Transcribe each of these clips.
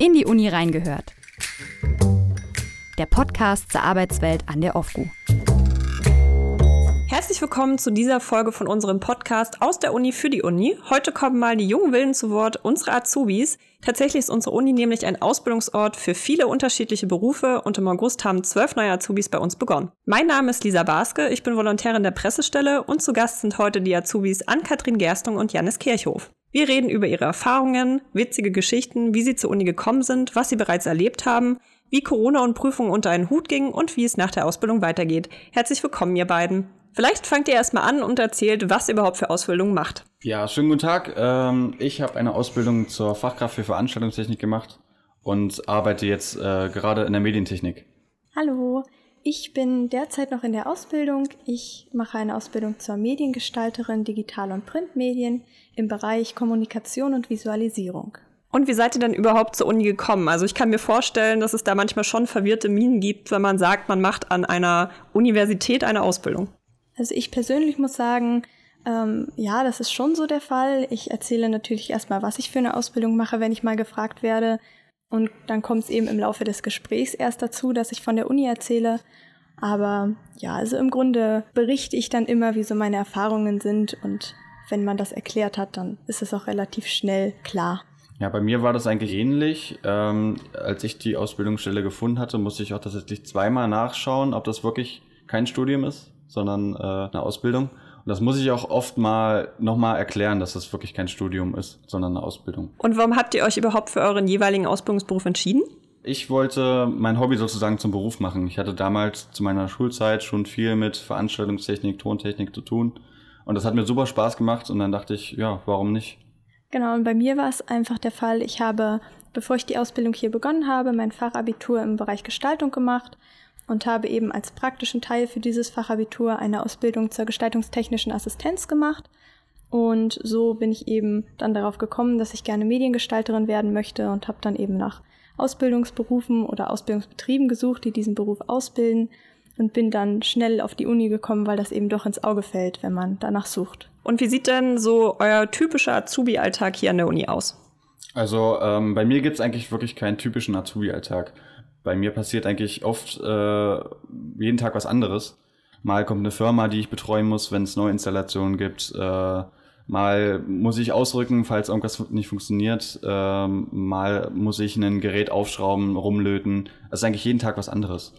In die Uni reingehört. Der Podcast zur Arbeitswelt an der OFGU. Herzlich willkommen zu dieser Folge von unserem Podcast aus der Uni für die Uni. Heute kommen mal die jungen Willen zu Wort, unsere Azubis. Tatsächlich ist unsere Uni nämlich ein Ausbildungsort für viele unterschiedliche Berufe und im August haben zwölf neue Azubis bei uns begonnen. Mein Name ist Lisa Baske, ich bin Volontärin der Pressestelle und zu Gast sind heute die Azubis Ann-Kathrin Gerstung und Janis Kirchhoff. Wir reden über ihre Erfahrungen, witzige Geschichten, wie sie zur Uni gekommen sind, was sie bereits erlebt haben, wie Corona und Prüfungen unter einen Hut gingen und wie es nach der Ausbildung weitergeht. Herzlich willkommen, ihr beiden. Vielleicht fangt ihr erstmal an und erzählt, was ihr überhaupt für Ausbildung macht. Ja, schönen guten Tag. Ähm, ich habe eine Ausbildung zur Fachkraft für Veranstaltungstechnik gemacht und arbeite jetzt äh, gerade in der Medientechnik. Hallo, ich bin derzeit noch in der Ausbildung. Ich mache eine Ausbildung zur Mediengestalterin Digital- und Printmedien im Bereich Kommunikation und Visualisierung. Und wie seid ihr denn überhaupt zur Uni gekommen? Also ich kann mir vorstellen, dass es da manchmal schon verwirrte Minen gibt, wenn man sagt, man macht an einer Universität eine Ausbildung. Also ich persönlich muss sagen, ähm, ja, das ist schon so der Fall. Ich erzähle natürlich erstmal, was ich für eine Ausbildung mache, wenn ich mal gefragt werde. Und dann kommt es eben im Laufe des Gesprächs erst dazu, dass ich von der Uni erzähle. Aber ja, also im Grunde berichte ich dann immer, wie so meine Erfahrungen sind. Und wenn man das erklärt hat, dann ist es auch relativ schnell klar. Ja, bei mir war das eigentlich ähnlich. Ähm, als ich die Ausbildungsstelle gefunden hatte, musste ich auch tatsächlich zweimal nachschauen, ob das wirklich kein Studium ist sondern äh, eine Ausbildung. Das muss ich auch oft mal nochmal erklären, dass das wirklich kein Studium ist, sondern eine Ausbildung. Und warum habt ihr euch überhaupt für euren jeweiligen Ausbildungsberuf entschieden? Ich wollte mein Hobby sozusagen zum Beruf machen. Ich hatte damals zu meiner Schulzeit schon viel mit Veranstaltungstechnik, Tontechnik zu tun. Und das hat mir super Spaß gemacht und dann dachte ich, ja, warum nicht? Genau, und bei mir war es einfach der Fall, ich habe, bevor ich die Ausbildung hier begonnen habe, mein Fachabitur im Bereich Gestaltung gemacht und habe eben als praktischen Teil für dieses Fachabitur eine Ausbildung zur gestaltungstechnischen Assistenz gemacht. Und so bin ich eben dann darauf gekommen, dass ich gerne Mediengestalterin werden möchte und habe dann eben nach Ausbildungsberufen oder Ausbildungsbetrieben gesucht, die diesen Beruf ausbilden und bin dann schnell auf die Uni gekommen, weil das eben doch ins Auge fällt, wenn man danach sucht. Und wie sieht denn so euer typischer Azubi-Alltag hier an der Uni aus? Also ähm, bei mir gibt es eigentlich wirklich keinen typischen Azubi-Alltag bei mir passiert eigentlich oft äh, jeden Tag was anderes. Mal kommt eine Firma, die ich betreuen muss, wenn es Neuinstallationen gibt. Äh, mal muss ich ausrücken, falls irgendwas nicht funktioniert. Äh, mal muss ich ein Gerät aufschrauben, rumlöten. Es ist eigentlich jeden Tag was anderes.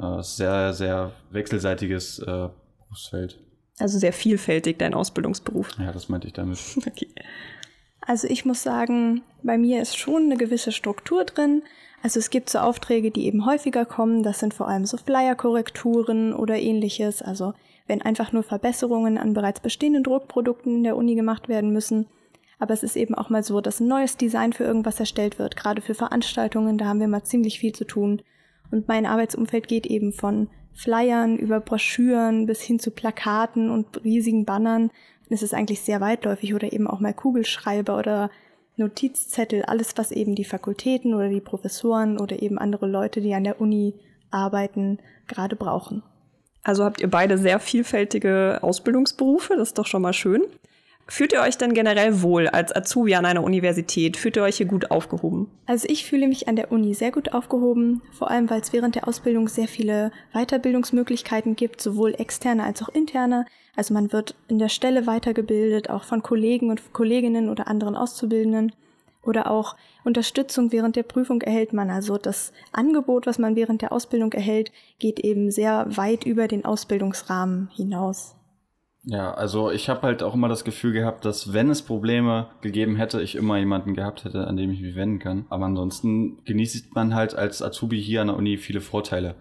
Äh, sehr, sehr wechselseitiges äh, Berufsfeld. Also sehr vielfältig dein Ausbildungsberuf. Ja, das meinte ich damit. okay. Also ich muss sagen, bei mir ist schon eine gewisse Struktur drin. Also es gibt so Aufträge, die eben häufiger kommen. Das sind vor allem so Flyer-Korrekturen oder ähnliches. Also wenn einfach nur Verbesserungen an bereits bestehenden Druckprodukten in der Uni gemacht werden müssen. Aber es ist eben auch mal so, dass ein neues Design für irgendwas erstellt wird. Gerade für Veranstaltungen, da haben wir mal ziemlich viel zu tun. Und mein Arbeitsumfeld geht eben von Flyern über Broschüren bis hin zu Plakaten und riesigen Bannern. Es ist eigentlich sehr weitläufig oder eben auch mal Kugelschreiber oder Notizzettel, alles, was eben die Fakultäten oder die Professoren oder eben andere Leute, die an der Uni arbeiten, gerade brauchen. Also habt ihr beide sehr vielfältige Ausbildungsberufe, das ist doch schon mal schön. Fühlt ihr euch denn generell wohl als Azubi an einer Universität? Fühlt ihr euch hier gut aufgehoben? Also ich fühle mich an der Uni sehr gut aufgehoben, vor allem weil es während der Ausbildung sehr viele Weiterbildungsmöglichkeiten gibt, sowohl externe als auch interne. Also man wird in der Stelle weitergebildet, auch von Kollegen und Kolleginnen oder anderen Auszubildenden. Oder auch Unterstützung während der Prüfung erhält man. Also das Angebot, was man während der Ausbildung erhält, geht eben sehr weit über den Ausbildungsrahmen hinaus. Ja, also ich habe halt auch immer das Gefühl gehabt, dass wenn es Probleme gegeben hätte, ich immer jemanden gehabt hätte, an dem ich mich wenden kann. Aber ansonsten genießt man halt als Azubi hier an der Uni viele Vorteile.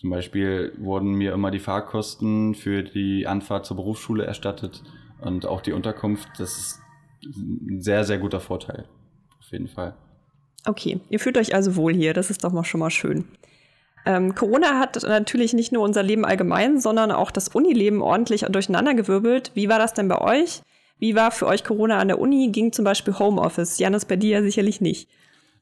Zum Beispiel wurden mir immer die Fahrkosten für die Anfahrt zur Berufsschule erstattet und auch die Unterkunft. Das ist ein sehr, sehr guter Vorteil. Auf jeden Fall. Okay, ihr fühlt euch also wohl hier. Das ist doch mal schon mal schön. Ähm, Corona hat natürlich nicht nur unser Leben allgemein, sondern auch das Unileben ordentlich durcheinandergewirbelt. Wie war das denn bei euch? Wie war für euch Corona an der Uni? Ging zum Beispiel Homeoffice? Janis, bei dir ja sicherlich nicht.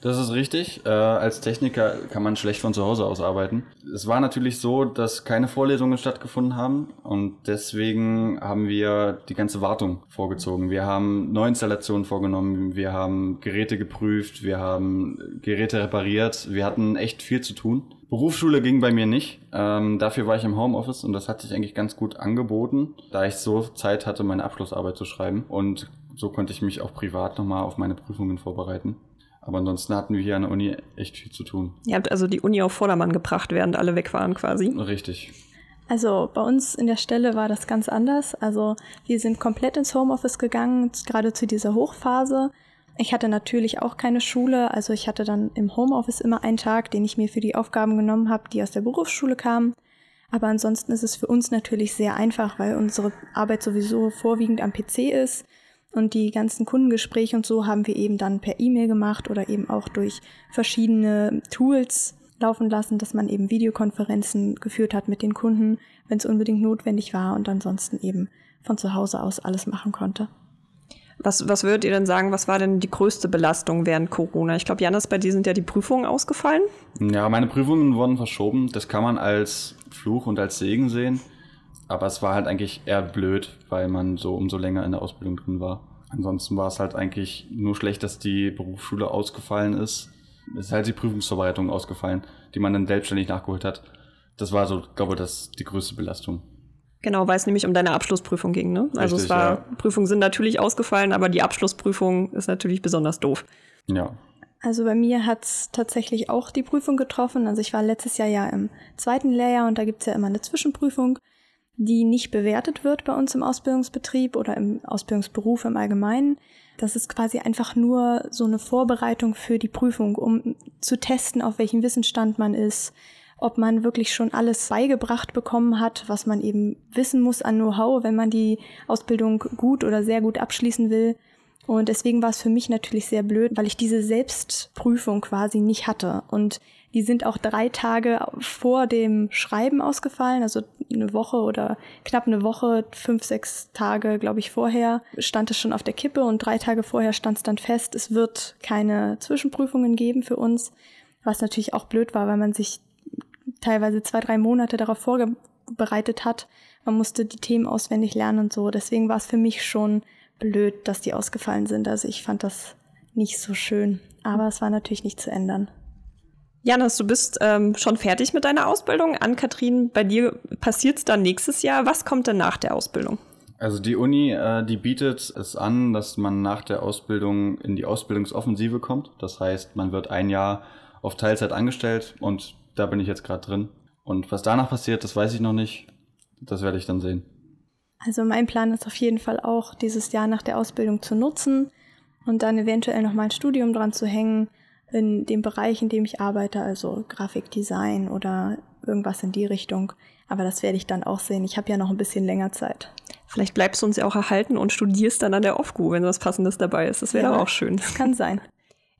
Das ist richtig. Äh, als Techniker kann man schlecht von zu Hause aus arbeiten. Es war natürlich so, dass keine Vorlesungen stattgefunden haben und deswegen haben wir die ganze Wartung vorgezogen. Wir haben Neuinstallationen vorgenommen, wir haben Geräte geprüft, wir haben Geräte repariert. Wir hatten echt viel zu tun. Berufsschule ging bei mir nicht. Ähm, dafür war ich im Homeoffice und das hat sich eigentlich ganz gut angeboten, da ich so Zeit hatte, meine Abschlussarbeit zu schreiben. Und so konnte ich mich auch privat nochmal auf meine Prüfungen vorbereiten. Aber ansonsten hatten wir hier an der Uni echt viel zu tun. Ihr habt also die Uni auf Vordermann gebracht, während alle weg waren quasi. Richtig. Also bei uns in der Stelle war das ganz anders. Also wir sind komplett ins Homeoffice gegangen, gerade zu dieser Hochphase. Ich hatte natürlich auch keine Schule, also ich hatte dann im Homeoffice immer einen Tag, den ich mir für die Aufgaben genommen habe, die aus der Berufsschule kamen. Aber ansonsten ist es für uns natürlich sehr einfach, weil unsere Arbeit sowieso vorwiegend am PC ist und die ganzen Kundengespräche und so haben wir eben dann per E-Mail gemacht oder eben auch durch verschiedene Tools laufen lassen, dass man eben Videokonferenzen geführt hat mit den Kunden, wenn es unbedingt notwendig war und ansonsten eben von zu Hause aus alles machen konnte. Was, was würdet ihr denn sagen, was war denn die größte Belastung während Corona? Ich glaube, Janis, bei dir sind ja die Prüfungen ausgefallen. Ja, meine Prüfungen wurden verschoben. Das kann man als Fluch und als Segen sehen. Aber es war halt eigentlich eher blöd, weil man so umso länger in der Ausbildung drin war. Ansonsten war es halt eigentlich nur schlecht, dass die Berufsschule ausgefallen ist. Es ist halt die Prüfungsvorbereitung ausgefallen, die man dann selbstständig nachgeholt hat. Das war so, glaube ich, die größte Belastung. Genau, weil es nämlich um deine Abschlussprüfung ging, ne? Also Richtig, es war, ja. Prüfungen sind natürlich ausgefallen, aber die Abschlussprüfung ist natürlich besonders doof. Ja. Also bei mir hat's tatsächlich auch die Prüfung getroffen. Also ich war letztes Jahr ja im zweiten Lehrjahr und da gibt's ja immer eine Zwischenprüfung, die nicht bewertet wird bei uns im Ausbildungsbetrieb oder im Ausbildungsberuf im Allgemeinen. Das ist quasi einfach nur so eine Vorbereitung für die Prüfung, um zu testen, auf welchem Wissensstand man ist, ob man wirklich schon alles beigebracht bekommen hat, was man eben wissen muss an Know-how, wenn man die Ausbildung gut oder sehr gut abschließen will. Und deswegen war es für mich natürlich sehr blöd, weil ich diese Selbstprüfung quasi nicht hatte. Und die sind auch drei Tage vor dem Schreiben ausgefallen, also eine Woche oder knapp eine Woche, fünf, sechs Tage, glaube ich, vorher stand es schon auf der Kippe und drei Tage vorher stand es dann fest, es wird keine Zwischenprüfungen geben für uns, was natürlich auch blöd war, weil man sich teilweise zwei, drei Monate darauf vorbereitet hat. Man musste die Themen auswendig lernen und so. Deswegen war es für mich schon blöd, dass die ausgefallen sind. Also ich fand das nicht so schön. Aber es war natürlich nicht zu ändern. Janis, du bist ähm, schon fertig mit deiner Ausbildung. An-Kathrin, bei dir passiert's dann nächstes Jahr. Was kommt denn nach der Ausbildung? Also die Uni, äh, die bietet es an, dass man nach der Ausbildung in die Ausbildungsoffensive kommt. Das heißt, man wird ein Jahr auf Teilzeit angestellt und da bin ich jetzt gerade drin. Und was danach passiert, das weiß ich noch nicht. Das werde ich dann sehen. Also mein Plan ist auf jeden Fall auch, dieses Jahr nach der Ausbildung zu nutzen und dann eventuell noch mal ein Studium dran zu hängen in dem Bereich, in dem ich arbeite, also Grafikdesign oder irgendwas in die Richtung. Aber das werde ich dann auch sehen. Ich habe ja noch ein bisschen länger Zeit. Vielleicht bleibst du uns ja auch erhalten und studierst dann an der OFGU, wenn was Passendes dabei ist. Das wäre Ja. auch schön. Das kann sein.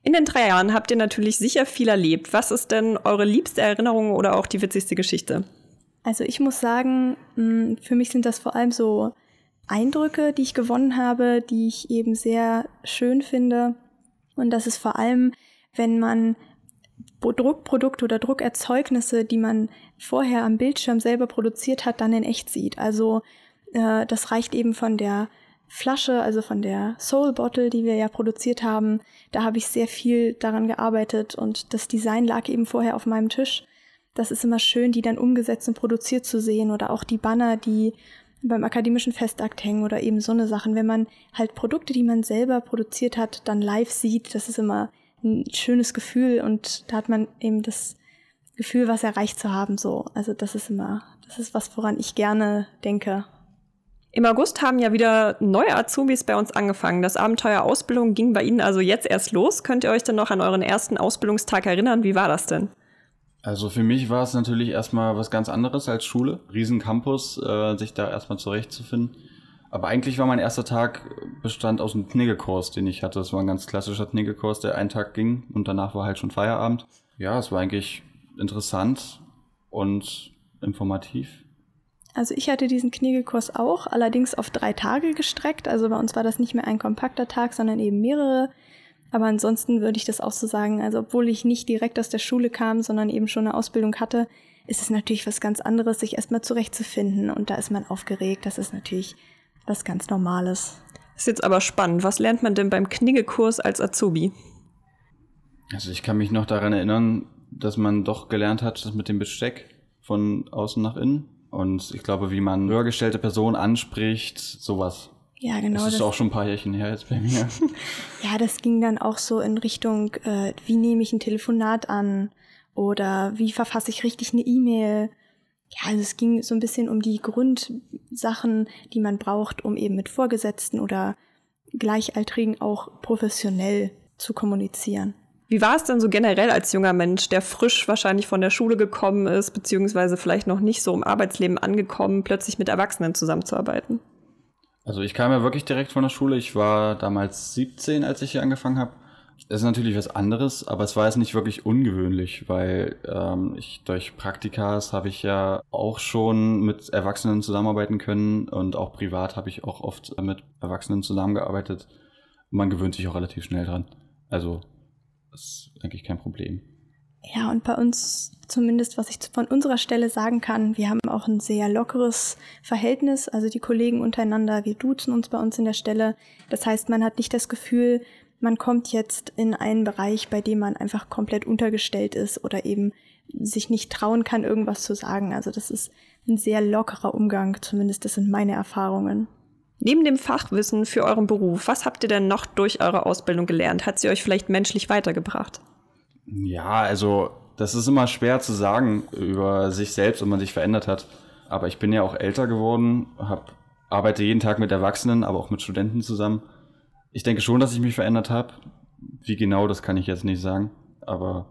In den drei Jahren habt ihr natürlich sicher viel erlebt. Was ist denn eure liebste Erinnerung oder auch die witzigste Geschichte? Also ich muss sagen, mh, für mich sind das vor allem so Eindrücke, die ich gewonnen habe, die ich eben sehr schön finde. Und das ist vor allem, wenn man Druckprodukte oder Druckerzeugnisse, die man vorher am Bildschirm selber produziert hat, dann in echt sieht. Also äh, das reicht eben von der Flasche, also von der Soul Bottle, die wir ja produziert haben. Da habe ich sehr viel daran gearbeitet und das Design lag eben vorher auf meinem Tisch. Das ist immer schön, die dann umgesetzt und produziert zu sehen oder auch die Banner, die beim akademischen Festakt hängen oder eben so eine Sachen. Wenn man halt Produkte, die man selber produziert hat, dann live sieht, das ist immer ein schönes Gefühl und da hat man eben das Gefühl, was erreicht zu haben, so. Also das ist immer, das ist was, woran ich gerne denke. Im August haben ja wieder neue Azubis bei uns angefangen. Das Abenteuer Ausbildung ging bei Ihnen also jetzt erst los. Könnt ihr euch denn noch an euren ersten Ausbildungstag erinnern? Wie war das denn? Also für mich war es natürlich erstmal was ganz anderes als Schule. Riesencampus, äh, sich da erstmal zurechtzufinden. Aber eigentlich war mein erster Tag bestand aus einem Kniggelkurs, den ich hatte. Das war ein ganz klassischer Kniggelkurs, der einen Tag ging und danach war halt schon Feierabend. Ja, es war eigentlich interessant und informativ. Also ich hatte diesen Kniegelkurs auch, allerdings auf drei Tage gestreckt. Also bei uns war das nicht mehr ein kompakter Tag, sondern eben mehrere. Aber ansonsten würde ich das auch so sagen. Also obwohl ich nicht direkt aus der Schule kam, sondern eben schon eine Ausbildung hatte, ist es natürlich was ganz anderes, sich erstmal zurechtzufinden. Und da ist man aufgeregt. Das ist natürlich was ganz Normales. Ist jetzt aber spannend. Was lernt man denn beim Knigge-Kurs als Azubi? Also ich kann mich noch daran erinnern, dass man doch gelernt hat, das mit dem Besteck von außen nach innen. Und ich glaube, wie man höher gestellte Personen anspricht, sowas. Ja, genau. Das ist das auch schon ein paar Jährchen her jetzt bei mir. ja, das ging dann auch so in Richtung, äh, wie nehme ich ein Telefonat an oder wie verfasse ich richtig eine E-Mail. Ja, also es ging so ein bisschen um die Grundsachen, die man braucht, um eben mit Vorgesetzten oder Gleichaltrigen auch professionell zu kommunizieren. Wie war es denn so generell als junger Mensch, der frisch wahrscheinlich von der Schule gekommen ist, beziehungsweise vielleicht noch nicht so im Arbeitsleben angekommen, plötzlich mit Erwachsenen zusammenzuarbeiten? Also ich kam ja wirklich direkt von der Schule. Ich war damals 17, als ich hier angefangen habe. Es ist natürlich was anderes, aber es war jetzt nicht wirklich ungewöhnlich, weil ähm, ich durch Praktikas habe ich ja auch schon mit Erwachsenen zusammenarbeiten können und auch privat habe ich auch oft mit Erwachsenen zusammengearbeitet. Man gewöhnt sich auch relativ schnell dran. Also ist eigentlich kein Problem. Ja, und bei uns zumindest, was ich von unserer Stelle sagen kann, wir haben auch ein sehr lockeres Verhältnis, also die Kollegen untereinander, wir duzen uns bei uns in der Stelle. Das heißt, man hat nicht das Gefühl, man kommt jetzt in einen Bereich, bei dem man einfach komplett untergestellt ist oder eben sich nicht trauen kann, irgendwas zu sagen. Also das ist ein sehr lockerer Umgang, zumindest das sind meine Erfahrungen. Neben dem Fachwissen für euren Beruf, was habt ihr denn noch durch eure Ausbildung gelernt? Hat sie euch vielleicht menschlich weitergebracht? Ja, also das ist immer schwer zu sagen über sich selbst, ob man sich verändert hat. Aber ich bin ja auch älter geworden, hab, arbeite jeden Tag mit Erwachsenen, aber auch mit Studenten zusammen. Ich denke schon, dass ich mich verändert habe. Wie genau, das kann ich jetzt nicht sagen. Aber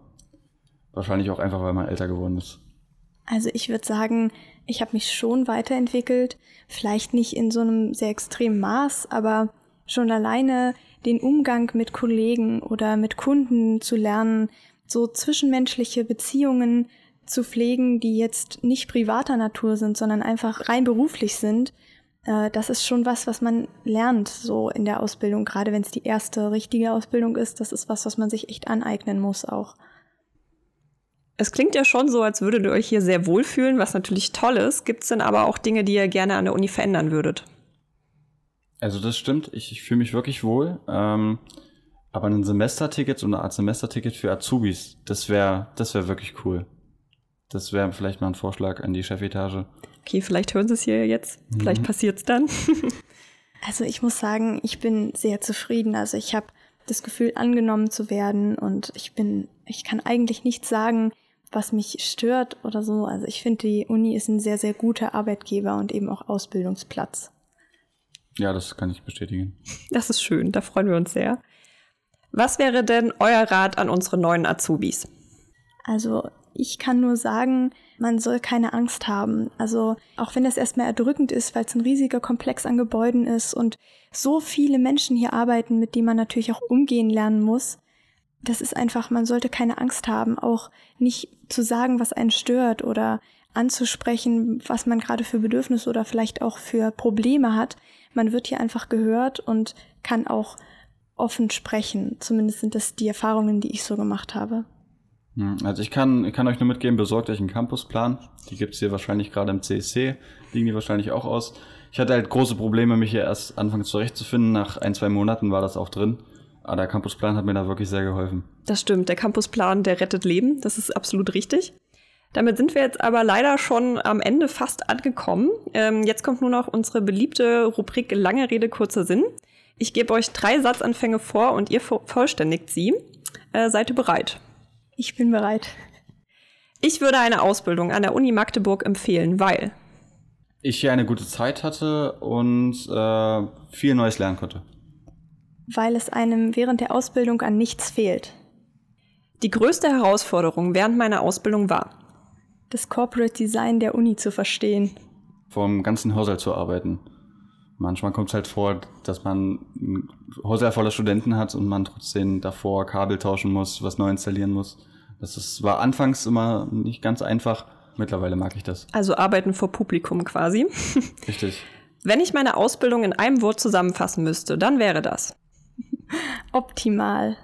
wahrscheinlich auch einfach, weil man älter geworden ist. Also ich würde sagen, ich habe mich schon weiterentwickelt, vielleicht nicht in so einem sehr extremen Maß, aber schon alleine den Umgang mit Kollegen oder mit Kunden zu lernen, so zwischenmenschliche Beziehungen zu pflegen, die jetzt nicht privater Natur sind, sondern einfach rein beruflich sind, äh, das ist schon was, was man lernt so in der Ausbildung, gerade wenn es die erste richtige Ausbildung ist. Das ist was, was man sich echt aneignen muss auch. Es klingt ja schon so, als würdet ihr euch hier sehr wohlfühlen, was natürlich toll ist. Gibt es denn aber auch Dinge, die ihr gerne an der Uni verändern würdet? Also das stimmt, ich, ich fühle mich wirklich wohl. Ähm, aber ein Semesterticket, so eine Art Semesterticket für Azubis, das wäre das wär wirklich cool. Das wäre vielleicht mal ein Vorschlag an die Chefetage. Okay, vielleicht hören Sie es hier jetzt. Vielleicht mhm. passiert es dann. also ich muss sagen, ich bin sehr zufrieden. Also ich habe das Gefühl, angenommen zu werden und ich bin, ich kann eigentlich nichts sagen, was mich stört oder so. Also ich finde, die Uni ist ein sehr, sehr guter Arbeitgeber und eben auch Ausbildungsplatz. Ja, das kann ich bestätigen. Das ist schön, da freuen wir uns sehr. Was wäre denn euer Rat an unsere neuen Azubis? Also ich kann nur sagen, man soll keine Angst haben. Also auch wenn das erstmal erdrückend ist, weil es ein riesiger Komplex an Gebäuden ist und so viele Menschen hier arbeiten, mit denen man natürlich auch umgehen lernen muss, das ist einfach, man sollte keine Angst haben, auch nicht zu sagen, was einen stört oder anzusprechen, was man gerade für Bedürfnisse oder vielleicht auch für Probleme hat. Man wird hier einfach gehört und kann auch offen sprechen. Zumindest sind das die Erfahrungen, die ich so gemacht habe. Hm, also ich kann, kann euch nur mitgeben, besorgt euch einen Campusplan. Die gibt's hier wahrscheinlich gerade im CSC, liegen die wahrscheinlich auch aus. Ich hatte halt große Probleme, mich hier erst anfangs zurechtzufinden. Nach ein, zwei Monaten war das auch drin. Aber der Campusplan hat mir da wirklich sehr geholfen. Das stimmt, der Campusplan, der rettet Leben, das ist absolut richtig. Damit sind wir jetzt aber leider schon am Ende fast angekommen. Ähm, jetzt kommt nur noch unsere beliebte Rubrik Lange Rede, kurzer Sinn. Ich gebe euch drei Satzanfänge vor und ihr vollständigt sie. Äh, seid ihr bereit? Ich bin bereit. Ich würde eine Ausbildung an der Uni Magdeburg empfehlen, weil ich hier eine gute Zeit hatte und äh, viel Neues lernen konnte. Weil es einem während der Ausbildung an nichts fehlt. Die größte Herausforderung während meiner Ausbildung war, das Corporate Design der Uni zu verstehen. Vom ganzen Haushalt zu arbeiten. Manchmal kommt es halt vor, dass man ein Haushalt voller Studenten hat und man trotzdem davor Kabel tauschen muss, was neu installieren muss. Das ist, war anfangs immer nicht ganz einfach. Mittlerweile mag ich das. Also arbeiten vor Publikum quasi. Richtig. Wenn ich meine Ausbildung in einem Wort zusammenfassen müsste, dann wäre das optimal.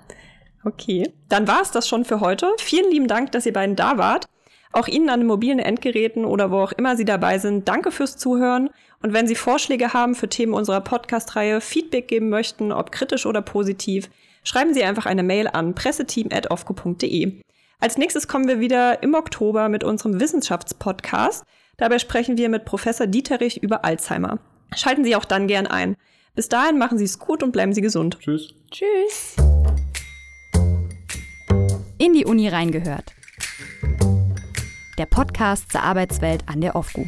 Okay, dann war es das schon für heute. Vielen lieben Dank, dass ihr beiden da wart. Auch Ihnen an den mobilen Endgeräten oder wo auch immer Sie dabei sind, danke fürs Zuhören. Und wenn Sie Vorschläge haben für Themen unserer Podcast-Reihe, Feedback geben möchten, ob kritisch oder positiv, schreiben Sie einfach eine Mail an presseteam.ofco.de. Als nächstes kommen wir wieder im Oktober mit unserem Wissenschaftspodcast. Dabei sprechen wir mit Professor Dieterich über Alzheimer. Schalten Sie auch dann gern ein. Bis dahin machen Sie es gut und bleiben Sie gesund. Tschüss. Tschüss. In die Uni reingehört. Der Podcast zur Arbeitswelt an der OFGU.